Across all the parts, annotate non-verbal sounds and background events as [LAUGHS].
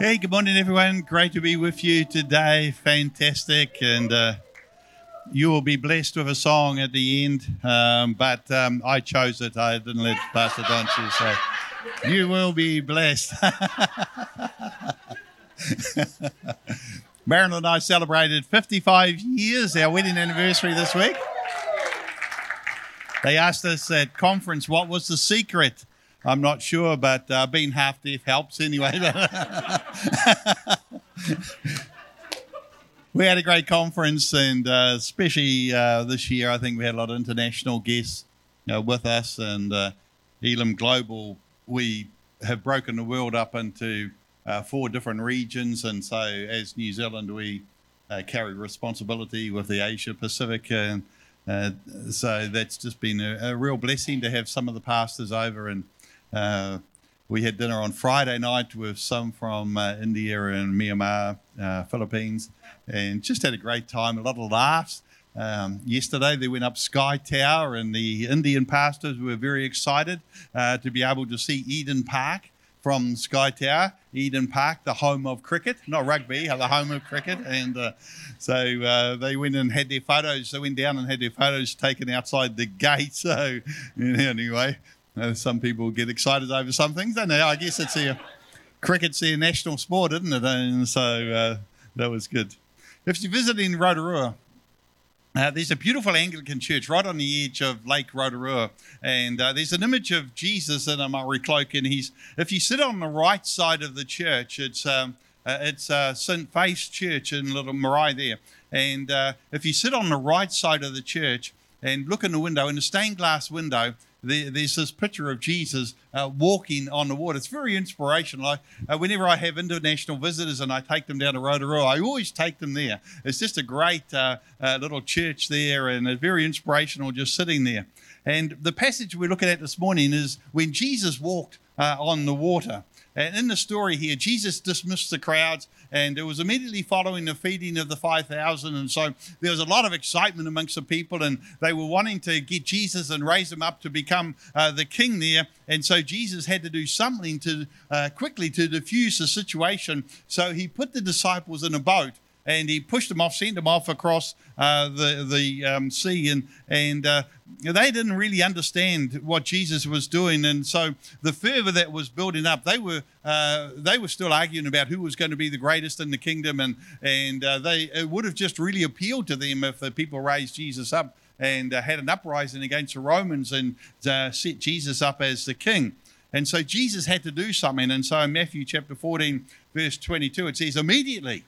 Hey, good morning, everyone. Great to be with you today. Fantastic. And uh, you will be blessed with a song at the end. Um, but um, I chose it. I didn't let Pastor Don choose. So you will be blessed. [LAUGHS] Marilyn and I celebrated 55 years, our wedding anniversary this week. They asked us at conference what was the secret I'm not sure, but uh, being half deaf helps anyway. [LAUGHS] we had a great conference, and uh, especially uh, this year, I think we had a lot of international guests with us. And uh, Elim Global, we have broken the world up into uh, four different regions, and so as New Zealand, we uh, carry responsibility with the Asia Pacific and. Uh, so that's just been a, a, real blessing to have some of the pastors over and uh, we had dinner on Friday night with some from uh, India and Myanmar, uh, Philippines, and just had a great time. A lot of laughs. Um, yesterday they went up Sky Tower, and the Indian pastors were very excited uh, to be able to see Eden Park from Sky Tower. Eden Park, the home of cricket, not rugby, the home of cricket. And uh, so uh, they went and had their photos. They went down and had their photos taken outside the gate. [LAUGHS] So anyway, some people get excited over some things, don't they? I guess it's a cricket's their national sport, isn't it? And so uh, that was good. If you visit in Rotorua, uh, there's a beautiful Anglican church right on the edge of Lake Rotorua, and uh, there's an image of Jesus in a Maori cloak. And he's, if you sit on the right side of the church, it's um, uh, it's uh, St. Faith's Church in Little Marae there. And uh, if you sit on the right side of the church and look in the window, in the stained glass window, there's this picture of Jesus uh, walking on the water. It's very inspirational. I, uh, whenever I have international visitors and I take them down to Rotorua, I always take them there. It's just a great uh, uh, little church there and it's very inspirational just sitting there. And the passage we're looking at this morning is when Jesus walked uh, on the water. And in the story here, Jesus dismissed the crowds, and it was immediately following the feeding of the 5,000. And so there was a lot of excitement amongst the people, and they were wanting to get Jesus and raise him up to become uh, the king there. And so Jesus had to do something to uh, quickly to diffuse the situation. So he put the disciples in a boat and he pushed them off, sent them off across uh, the the um, sea, and and uh, they didn't really understand what Jesus was doing, and so the fervor that was building up, they were uh, they were still arguing about who was going to be the greatest in the kingdom, and and uh, they it would have just really appealed to them if the people raised Jesus up and uh, had an uprising against the Romans and uh, set Jesus up as the king. And so Jesus had to do something. And so in Matthew chapter 14, verse 22, it says, immediately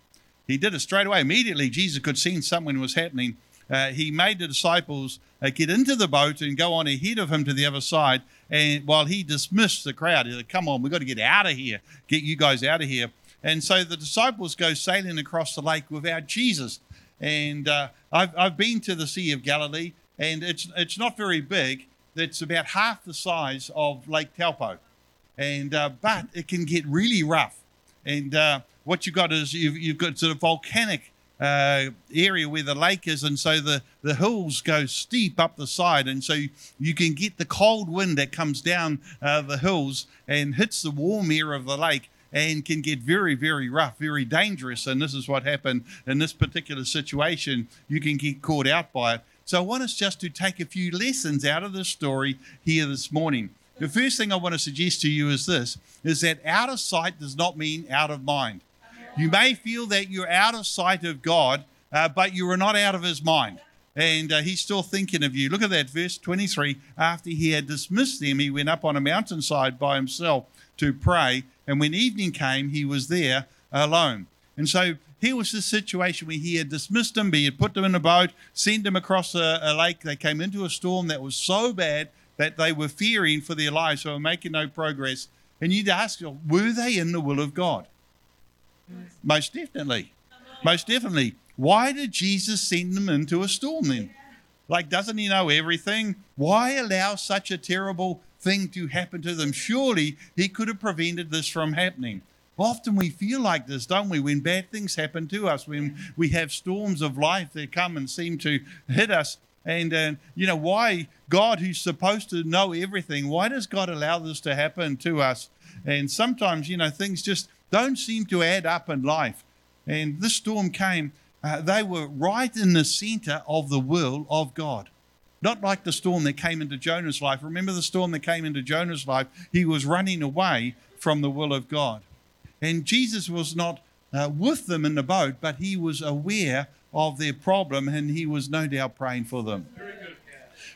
he did it straight away. Immediately, Jesus could see something was happening. Uh, he made the disciples uh, get into the boat and go on ahead of him to the other side. And while he dismissed the crowd, he said, Come on, we've got to get out of here. Get you guys out of here. And so the disciples go sailing across the lake without Jesus. And uh, I've, I've been to the Sea of Galilee, and it's, it's not very big. It's about half the size of Lake Taupo. And, uh, but it can get really rough. And uh, what you've got is you've, you've got sort of volcanic uh, area where the lake is, and so the, the hills go steep up the side, and so you, you can get the cold wind that comes down uh, the hills and hits the warm air of the lake and can get very, very rough, very dangerous. And this is what happened in this particular situation. You can get caught out by it. So I want us just to take a few lessons out of this story here this morning. The first thing I want to suggest to you is this is that out of sight does not mean out of mind. You may feel that you're out of sight of God, uh, but you are not out of his mind. And uh, he's still thinking of you. Look at that, verse 23. After he had dismissed them, he went up on a mountainside by himself to pray. And when evening came, he was there alone. And so here was the situation where he had dismissed them, he had put them in a boat, sent them across a, a lake. They came into a storm that was so bad that they were fearing for their lives, so were making no progress. And you'd ask, were they in the will of God? Most definitely. Most definitely. Why did Jesus send them into a storm then? Like, doesn't he know everything? Why allow such a terrible thing to happen to them? Surely he could have prevented this from happening. Often we feel like this, don't we? When bad things happen to us, when we have storms of life that come and seem to hit us. And, uh, you know, why God, who's supposed to know everything, why does God allow this to happen to us? And sometimes, you know, things just don't seem to add up in life. And this storm came, uh, they were right in the center of the will of God. Not like the storm that came into Jonah's life. Remember the storm that came into Jonah's life? He was running away from the will of God. And Jesus was not uh, with them in the boat, but he was aware of their problem and he was no doubt praying for them.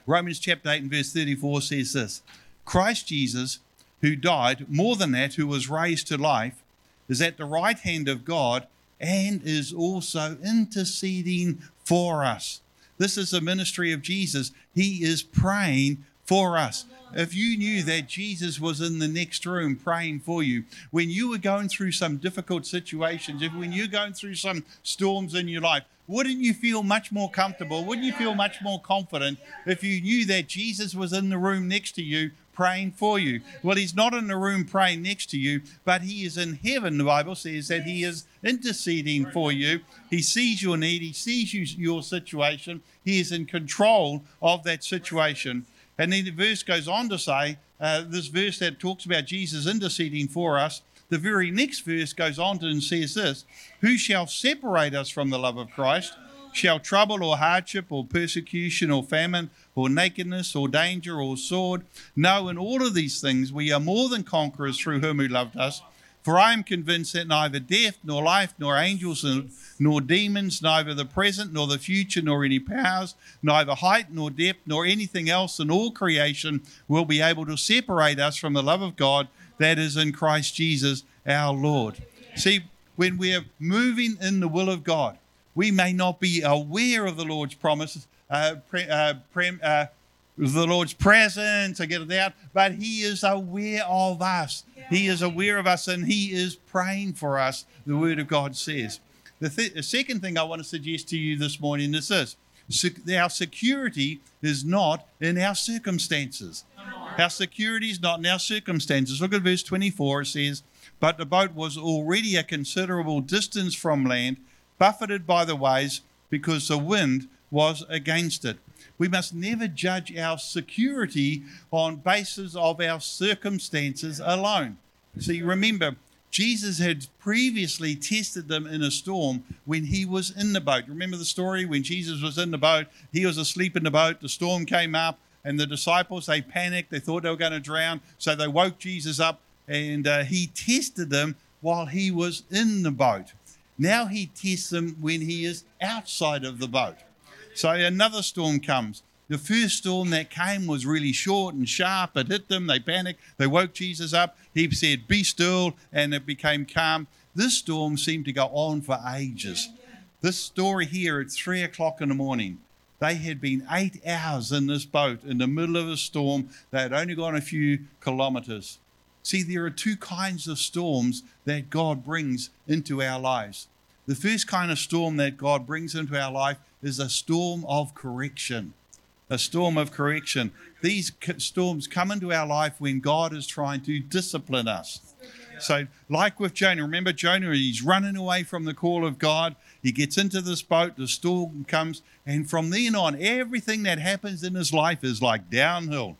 Romans chapter 8 and verse 34 says this Christ Jesus, who died, more than that, who was raised to life, is at the right hand of God and is also interceding for us. This is the ministry of Jesus. He is praying for us. If you knew that Jesus was in the next room praying for you, when you were going through some difficult situations, if when you're going through some storms in your life, wouldn't you feel much more comfortable? Wouldn't you feel much more confident if you knew that Jesus was in the room next to you praying for you? Well, he's not in the room praying next to you, but he is in heaven. The Bible says that he is interceding for you. He sees your need, he sees you, your situation, he is in control of that situation. And then the verse goes on to say, uh, this verse that talks about Jesus interceding for us the very next verse goes on to and says this Who shall separate us from the love of Christ? Shall trouble or hardship or persecution or famine or nakedness or danger or sword? No, in all of these things we are more than conquerors through whom who loved us. For I am convinced that neither death, nor life, nor angels, nor demons, neither the present, nor the future, nor any powers, neither height, nor depth, nor anything else in all creation will be able to separate us from the love of God that is in Christ Jesus our Lord. See, when we're moving in the will of God, we may not be aware of the Lord's promises, uh, pre, uh, pre, uh, the Lord's presence, I get it out, but He is aware of us. He is aware of us and He is praying for us, the Word of God says. The, th- the second thing I want to suggest to you this morning is this our security is not in our circumstances. Our security is not in our circumstances. Look at verse 24. It says, But the boat was already a considerable distance from land, buffeted by the waves, because the wind was against it. We must never judge our security on basis of our circumstances alone. See, remember, Jesus had previously tested them in a storm when he was in the boat. Remember the story when Jesus was in the boat? He was asleep in the boat, the storm came up, and the disciples they panicked. They thought they were going to drown, so they woke Jesus up, and uh, he tested them while he was in the boat. Now he tests them when he is outside of the boat. So another storm comes. The first storm that came was really short and sharp. It hit them. They panicked. They woke Jesus up. He said, Be still. And it became calm. This storm seemed to go on for ages. This story here at three o'clock in the morning, they had been eight hours in this boat in the middle of a storm. They had only gone a few kilometers. See, there are two kinds of storms that God brings into our lives. The first kind of storm that God brings into our life is a storm of correction a storm of correction. These storms come into our life when God is trying to discipline us. So, like with Jonah, remember Jonah, he's running away from the call of God. He gets into this boat, the storm comes, and from then on, everything that happens in his life is like downhill.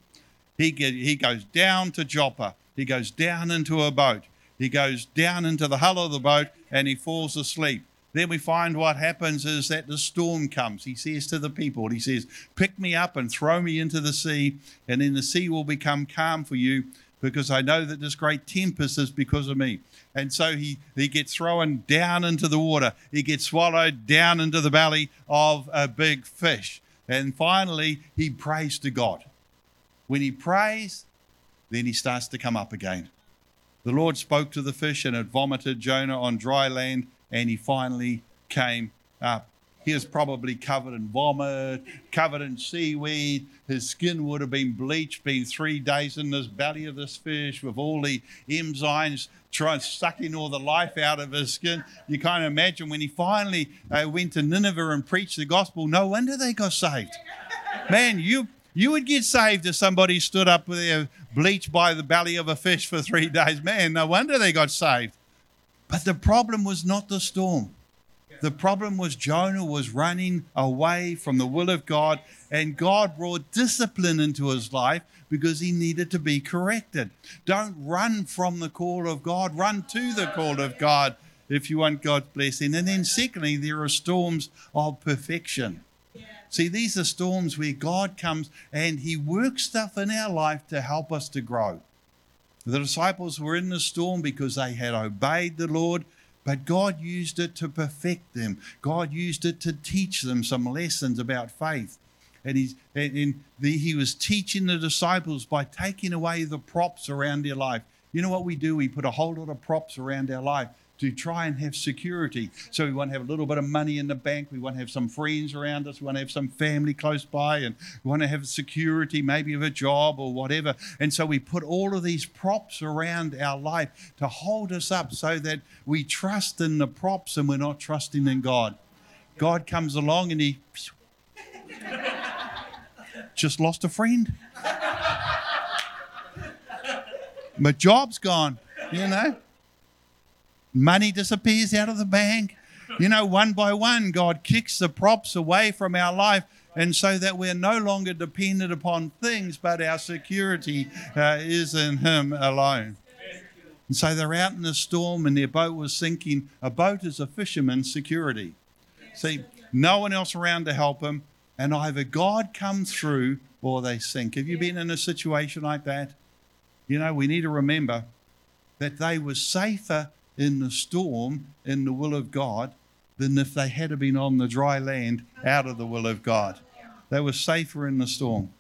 He, get, he goes down to Joppa, he goes down into a boat, he goes down into the hull of the boat, and he falls asleep. Then we find what happens is that the storm comes. He says to the people, He says, Pick me up and throw me into the sea, and then the sea will become calm for you because I know that this great tempest is because of me. And so he, he gets thrown down into the water. He gets swallowed down into the belly of a big fish. And finally, he prays to God. When he prays, then he starts to come up again. The Lord spoke to the fish and it vomited Jonah on dry land and he finally came up. He was probably covered in vomit, covered in seaweed. His skin would have been bleached, been three days in this belly of this fish with all the enzymes trying sucking all the life out of his skin. You can't imagine when he finally uh, went to Nineveh and preached the gospel. No wonder they got saved. Man, you you would get saved if somebody stood up there bleached by the belly of a fish for three days. Man, no wonder they got saved. But the problem was not the storm. The problem was Jonah was running away from the will of God, and God brought discipline into his life because he needed to be corrected. Don't run from the call of God, run to the call of God if you want God's blessing. And then, secondly, there are storms of perfection. See, these are storms where God comes and He works stuff in our life to help us to grow. The disciples were in the storm because they had obeyed the Lord, but God used it to perfect them. God used it to teach them some lessons about faith. And, he's, and, the, he was teaching the disciples by taking away the props around their life. You know what we do? We put a whole lot of props around our life to try and have security. So we want to have a little bit of money in the bank. We want to have some friends around us. We want to have some family close by, and we want to have security, maybe of a job or whatever. And so we put all of these props around our life to hold us up so that we trust in the props and we're not trusting in God. God comes along and he [LAUGHS] just lost a friend. [LAUGHS] My job's gone, you know. Money disappears out of the bank. You know, one by one, God kicks the props away from our life. And so that we're no longer dependent upon things, but our security uh, is in Him alone. And so they're out in the storm and their boat was sinking. A boat is a fisherman's security. See, no one else around to help them. And either God comes through or they sink. Have you been in a situation like that? You know, we need to remember that they were safer in the storm in the will of God than if they had been on the dry land out of the will of God. They were safer in the storm.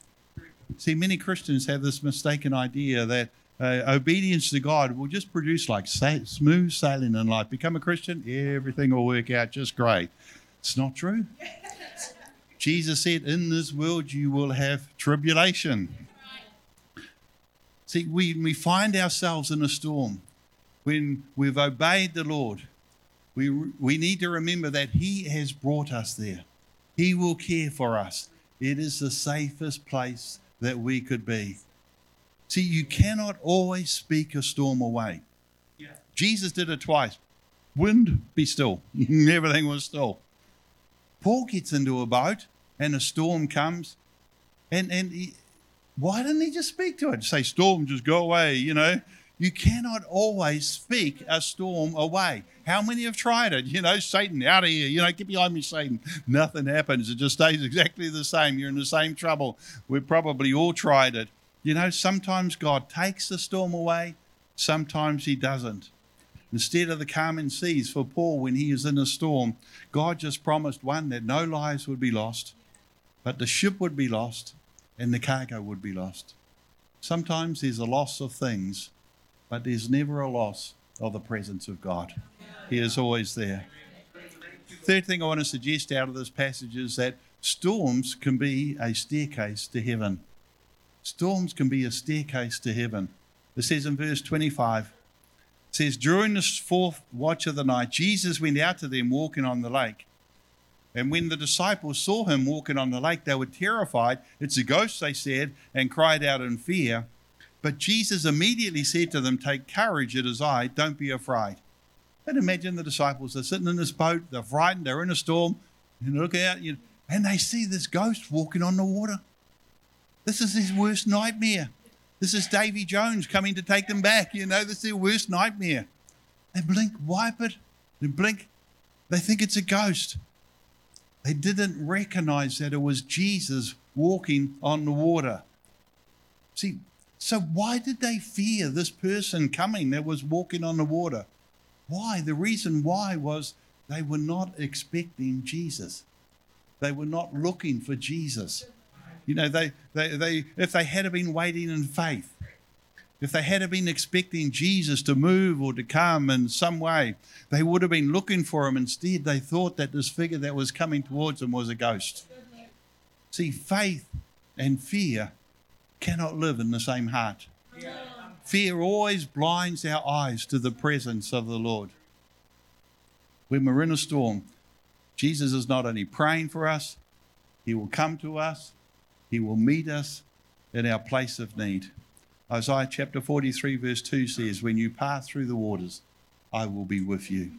See, many Christians have this mistaken idea that uh, obedience to God will just produce like sa- smooth sailing in life. Become a Christian, everything will work out just great. It's not true. Jesus said, In this world you will have tribulation. See, we, we find ourselves in a storm when we've obeyed the Lord, we, we need to remember that He has brought us there. He will care for us. It is the safest place that we could be. See, you cannot always speak a storm away. Yeah. Jesus did it twice. Wind, be still. [LAUGHS] Everything was still. Paul gets into a boat and a storm comes. And, and he, why didn't he just speak to it? Say, storm, just go away, you know? You cannot always speak a storm away. How many have tried it? You know, Satan, out of here. You know, get behind me, Satan. Nothing happens. It just stays [LAUGHS] exactly the same. You're in the same trouble. We've probably all tried it. You know, sometimes God takes the storm away, sometimes He doesn't. Instead of the calming seas for Paul when he is in a storm, God just promised one that no lives would be lost, but the ship would be lost and the cargo would be lost. Sometimes there's a loss of things but there's never a loss of the presence of God. He is always there. Third thing I want to suggest out of this passage is that storms can be a staircase to heaven. Storms can be a staircase to heaven. It says in verse 25, it says, During the fourth watch of the night, Jesus went out to them walking on the lake. And when the disciples saw him walking on the lake, they were terrified. It's a ghost, they said, and cried out in fear. But Jesus immediately said to them, Take courage, it is I, don't be afraid. And imagine the disciples, are sitting in this boat, they're frightened, they're in a storm, you look out, you, and they see this ghost walking on the water. This is his worst nightmare. This is Davy Jones coming to take them back. You know, this is their worst nightmare. They blink, wipe it, and blink. They think it's a ghost. They didn't recognize that it was Jesus walking on the water. See, so, why did they fear this person coming that was walking on the water? Why? The reason why was they were not expecting Jesus. They were not looking for Jesus. You know, they, they, they, if they had been waiting in faith, if they had been expecting Jesus to move or to come in some way, they would have been looking for him. Instead, they thought that this figure that was coming towards them was a ghost. See, faith and fear cannot live in the same heart. Fear always blinds our eyes to the presence of the Lord. When we're in a storm, Jesus is not only praying for us, He will come to us, He will meet us in our place of need. Isaiah chapter 43, verse 2 says, When you pass through the waters, I will be with you.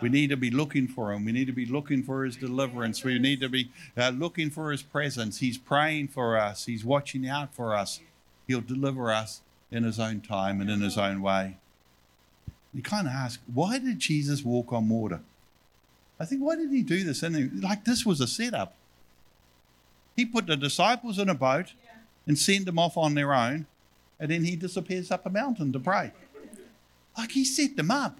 We need to be looking for him. We need to be looking for his deliverance. We need to be uh, looking for his presence. He's praying for us, he's watching out for us. He'll deliver us in his own time and in his own way. You kind of ask, why did Jesus walk on water? I think, why did he do this? And like this was a setup. He put the disciples in a boat and sent them off on their own, and then he disappears up a mountain to pray. Like he set them up.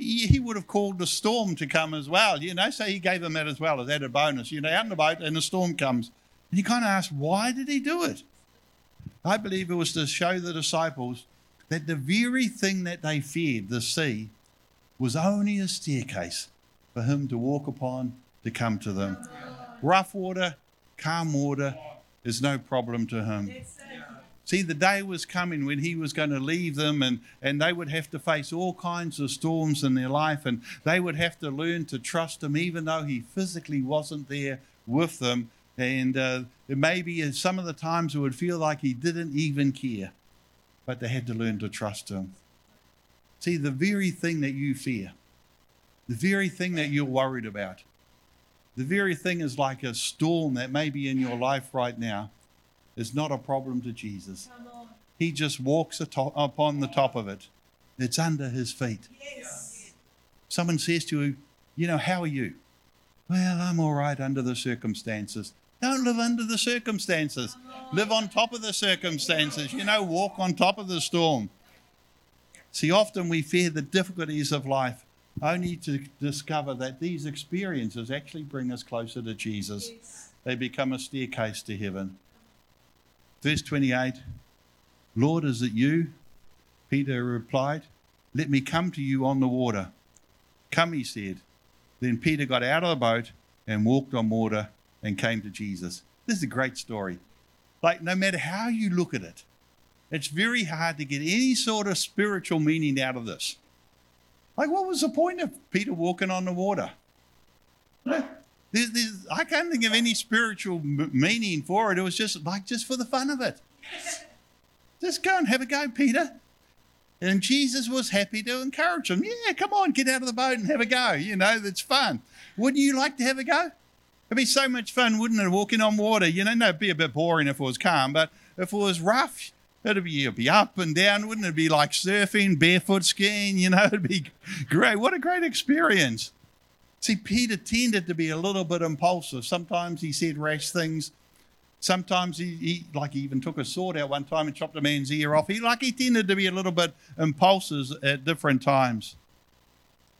He, he would have called the storm to come as well, you know, so he gave them that as well as added bonus. You know, out in the boat and the storm comes. And you kind of ask, why did he do it? I believe it was to show the disciples that the very thing that they feared, the sea, was only a staircase for him to walk upon to come to them. Rough water, calm water is no problem to him. See, the day was coming when he was going to leave them, and, and they would have to face all kinds of storms in their life, and they would have to learn to trust him, even though he physically wasn't there with them. And uh, maybe some of the times it would feel like he didn't even care, but they had to learn to trust him. See, the very thing that you fear, the very thing that you're worried about, the very thing is like a storm that may be in your life right now, is not a problem to Jesus. He just walks atop, upon the top of it. It's under his feet. Yes. Someone says to you, You know, how are you? Well, I'm all right under the circumstances. Don't live under the circumstances. Live on top of the circumstances. You know, walk on top of the storm. See, often we fear the difficulties of life only to discover that these experiences actually bring us closer to Jesus. Yes. They become a staircase to heaven. Verse 28 Lord, is it you? Peter replied, Let me come to you on the water. Come, he said. Then Peter got out of the boat and walked on water and came to Jesus. This is a great story. Like, no matter how you look at it, it's very hard to get any sort of spiritual meaning out of this. Like, what was the point of Peter walking on the water? There's, there's, I can't think of any spiritual meaning for it. It was just like just for the fun of it. Just go and have a go, Peter. And Jesus was happy to encourage him. Yeah, come on, get out of the boat and have a go. You know, that's fun. Wouldn't you like to have a go? It'd be so much fun, wouldn't it, walking on water? You know, no, it'd be a bit boring if it was calm, but if it was rough, It'd be, it'd be up and down, wouldn't it? be like surfing, barefoot skiing, you know, [LAUGHS] it'd be great. What a great experience. See, Peter tended to be a little bit impulsive. Sometimes he said rash things. Sometimes he, he, like he even took a sword out one time and chopped a man's ear off. He like he tended to be a little bit impulsive at different times.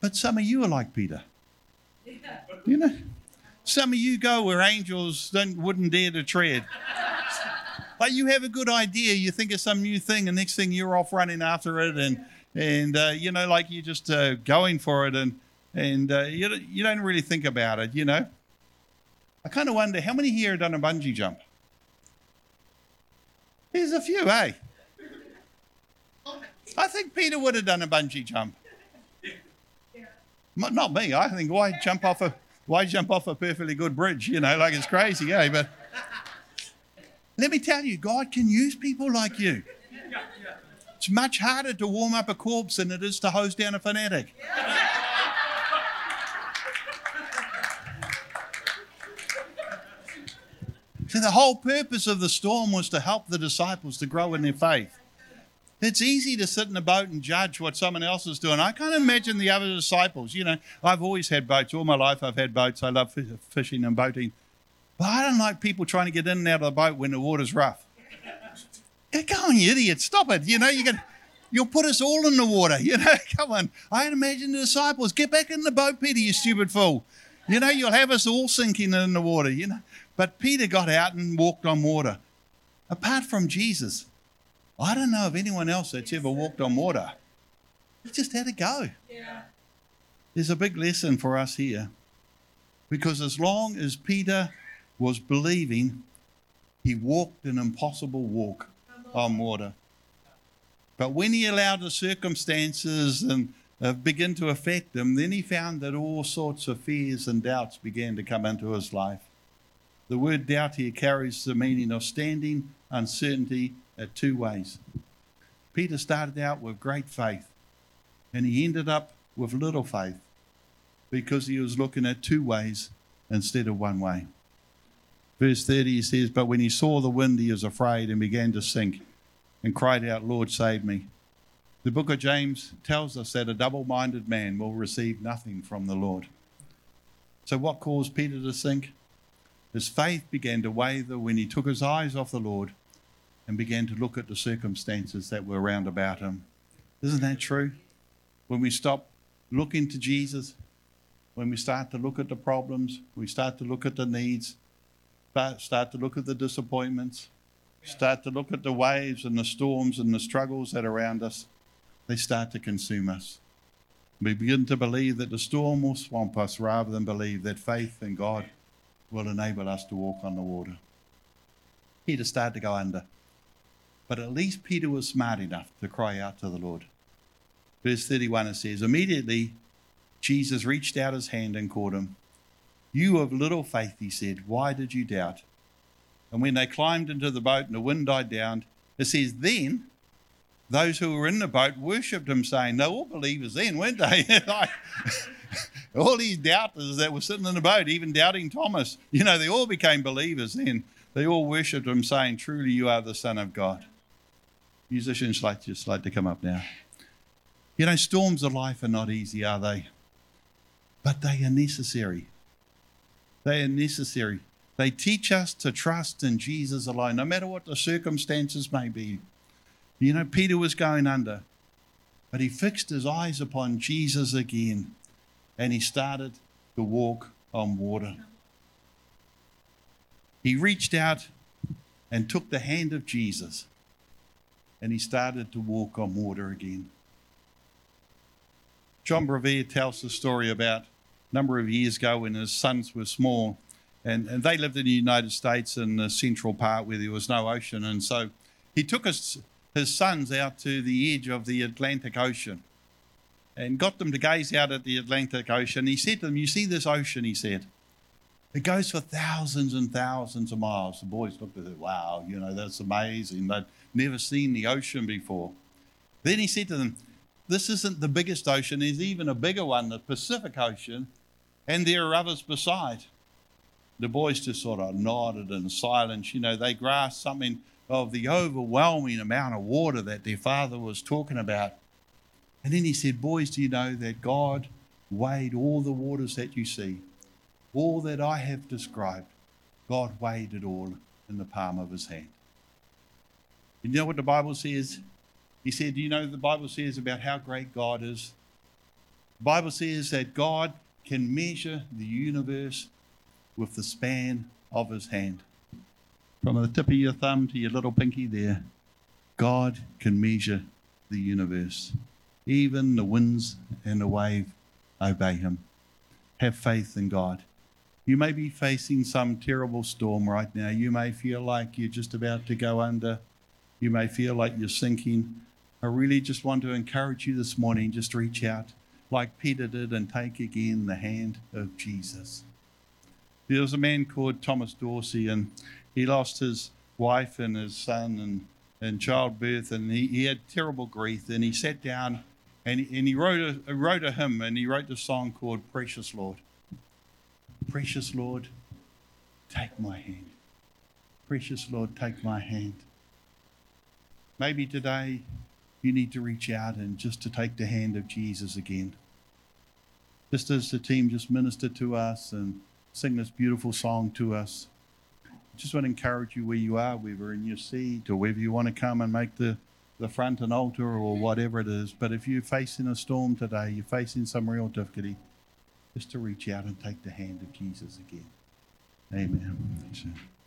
But some of you are like Peter. Yeah. You know, some of you go where angels don't, wouldn't dare to tread. Like you have a good idea, you think of some new thing, and next thing you're off running after it, and and uh, you know, like you're just uh, going for it, and and uh, you you don't really think about it, you know. I kind of wonder how many here have done a bungee jump. There's a few, eh? I think Peter would have done a bungee jump. Not me. I think why jump off a why jump off a perfectly good bridge? You know, like it's crazy, eh? But let me tell you, God can use people like you. It's much harder to warm up a corpse than it is to hose down a fanatic. See, the whole purpose of the storm was to help the disciples to grow in their faith. It's easy to sit in a boat and judge what someone else is doing. I can't imagine the other disciples. You know, I've always had boats. All my life I've had boats. I love fishing and boating. But I don't like people trying to get in and out of the boat when the water's rough. Go on, you idiot. Stop it. You know, you can, you'll put us all in the water. You know, [LAUGHS] come on. I imagine the disciples, get back in the boat, Peter, you stupid fool. You know, you'll have us all sinking in the water, you know. But Peter got out and walked on water. Apart from Jesus, I don't know of anyone else that's ever walked on water. He just had to go. Yeah. There's a big lesson for us here. Because as long as Peter was believing, he walked an impossible walk on water. But when he allowed the circumstances and uh, begin to affect him, then he found that all sorts of fears and doubts began to come into his life. The word doubt here carries the meaning of standing uncertainty at two ways. Peter started out with great faith, and he ended up with little faith because he was looking at two ways instead of one way. Verse 30 he says, But when he saw the wind, he was afraid and began to sink and cried out, Lord, save me. The book of James tells us that a double minded man will receive nothing from the Lord. So, what caused Peter to sink? His faith began to waver when he took his eyes off the Lord and began to look at the circumstances that were round about him. Isn't that true? When we stop looking to Jesus, when we start to look at the problems, we start to look at the needs, start to look at the disappointments, start to look at the waves and the storms and the struggles that are around us, they start to consume us. We begin to believe that the storm will swamp us rather than believe that faith in God will enable us to walk on the water. Peter started to go under. But at least Peter was smart enough to cry out to the Lord. Verse 31 it says, Immediately Jesus reached out his hand and caught him. You of little faith, he said, why did you doubt? And when they climbed into the boat and the wind died down, it says, Then those who were in the boat worshipped him, saying, They all believers then, weren't they? [LAUGHS] all these doubters that were sitting in the boat, even doubting Thomas, you know, they all became believers then. They all worshipped him, saying, Truly you are the Son of God. Musicians like just like to come up now. You know, storms of life are not easy, are they? But they are necessary. They are necessary. They teach us to trust in Jesus alone, no matter what the circumstances may be. You know, Peter was going under, but he fixed his eyes upon Jesus again and he started to walk on water. He reached out and took the hand of Jesus and he started to walk on water again. John Bevere tells the story about a number of years ago when his sons were small and, and they lived in the United States in the central part where there was no ocean. And so he took his, his sons out to the edge of the Atlantic Ocean and got them to gaze out at the Atlantic Ocean. He said to them, You see this ocean? He said, It goes for thousands and thousands of miles. The boys looked at it, Wow, you know, that's amazing. They'd never seen the ocean before. Then he said to them, This isn't the biggest ocean, there's even a bigger one, the Pacific Ocean, and there are others beside the boys just sort of nodded in silence. You know, they grasped something of the overwhelming amount of water that their father was talking about. And then he said, Boys, do you know that God weighed all the waters that you see? All that I have described, God weighed it all in the palm of his hand. And you know what the Bible says? He said, Do you know the Bible says about how great God is? The Bible says that God can measure the universe with the span of his hand. From the tip of your thumb to your little pinky there, God can measure the universe. Even the winds and the wave obey him. Have faith in God. You may be facing some terrible storm right now. You may feel like you're just about to go under. You may feel like you're sinking. I really just want to encourage you this morning just reach out like Peter did and take again the hand of Jesus. There was a man called Thomas Dorsey, and he lost his wife and his son and, and childbirth, and he, he had terrible grief. And he sat down and he, and he wrote, a, wrote a hymn, and he wrote the song called Precious Lord. Precious Lord, take my hand. Precious Lord, take my hand. Maybe today you need to reach out and just to take the hand of Jesus again. Just as the team just ministered to us and sing this beautiful song to us. Just want to encourage you where you are, whether in your seat or whether you want to come and make the, the front and altar or whatever it is. But if you're facing a storm today, you're facing some real difficulty, just to reach out and take the hand of Jesus again. Amen.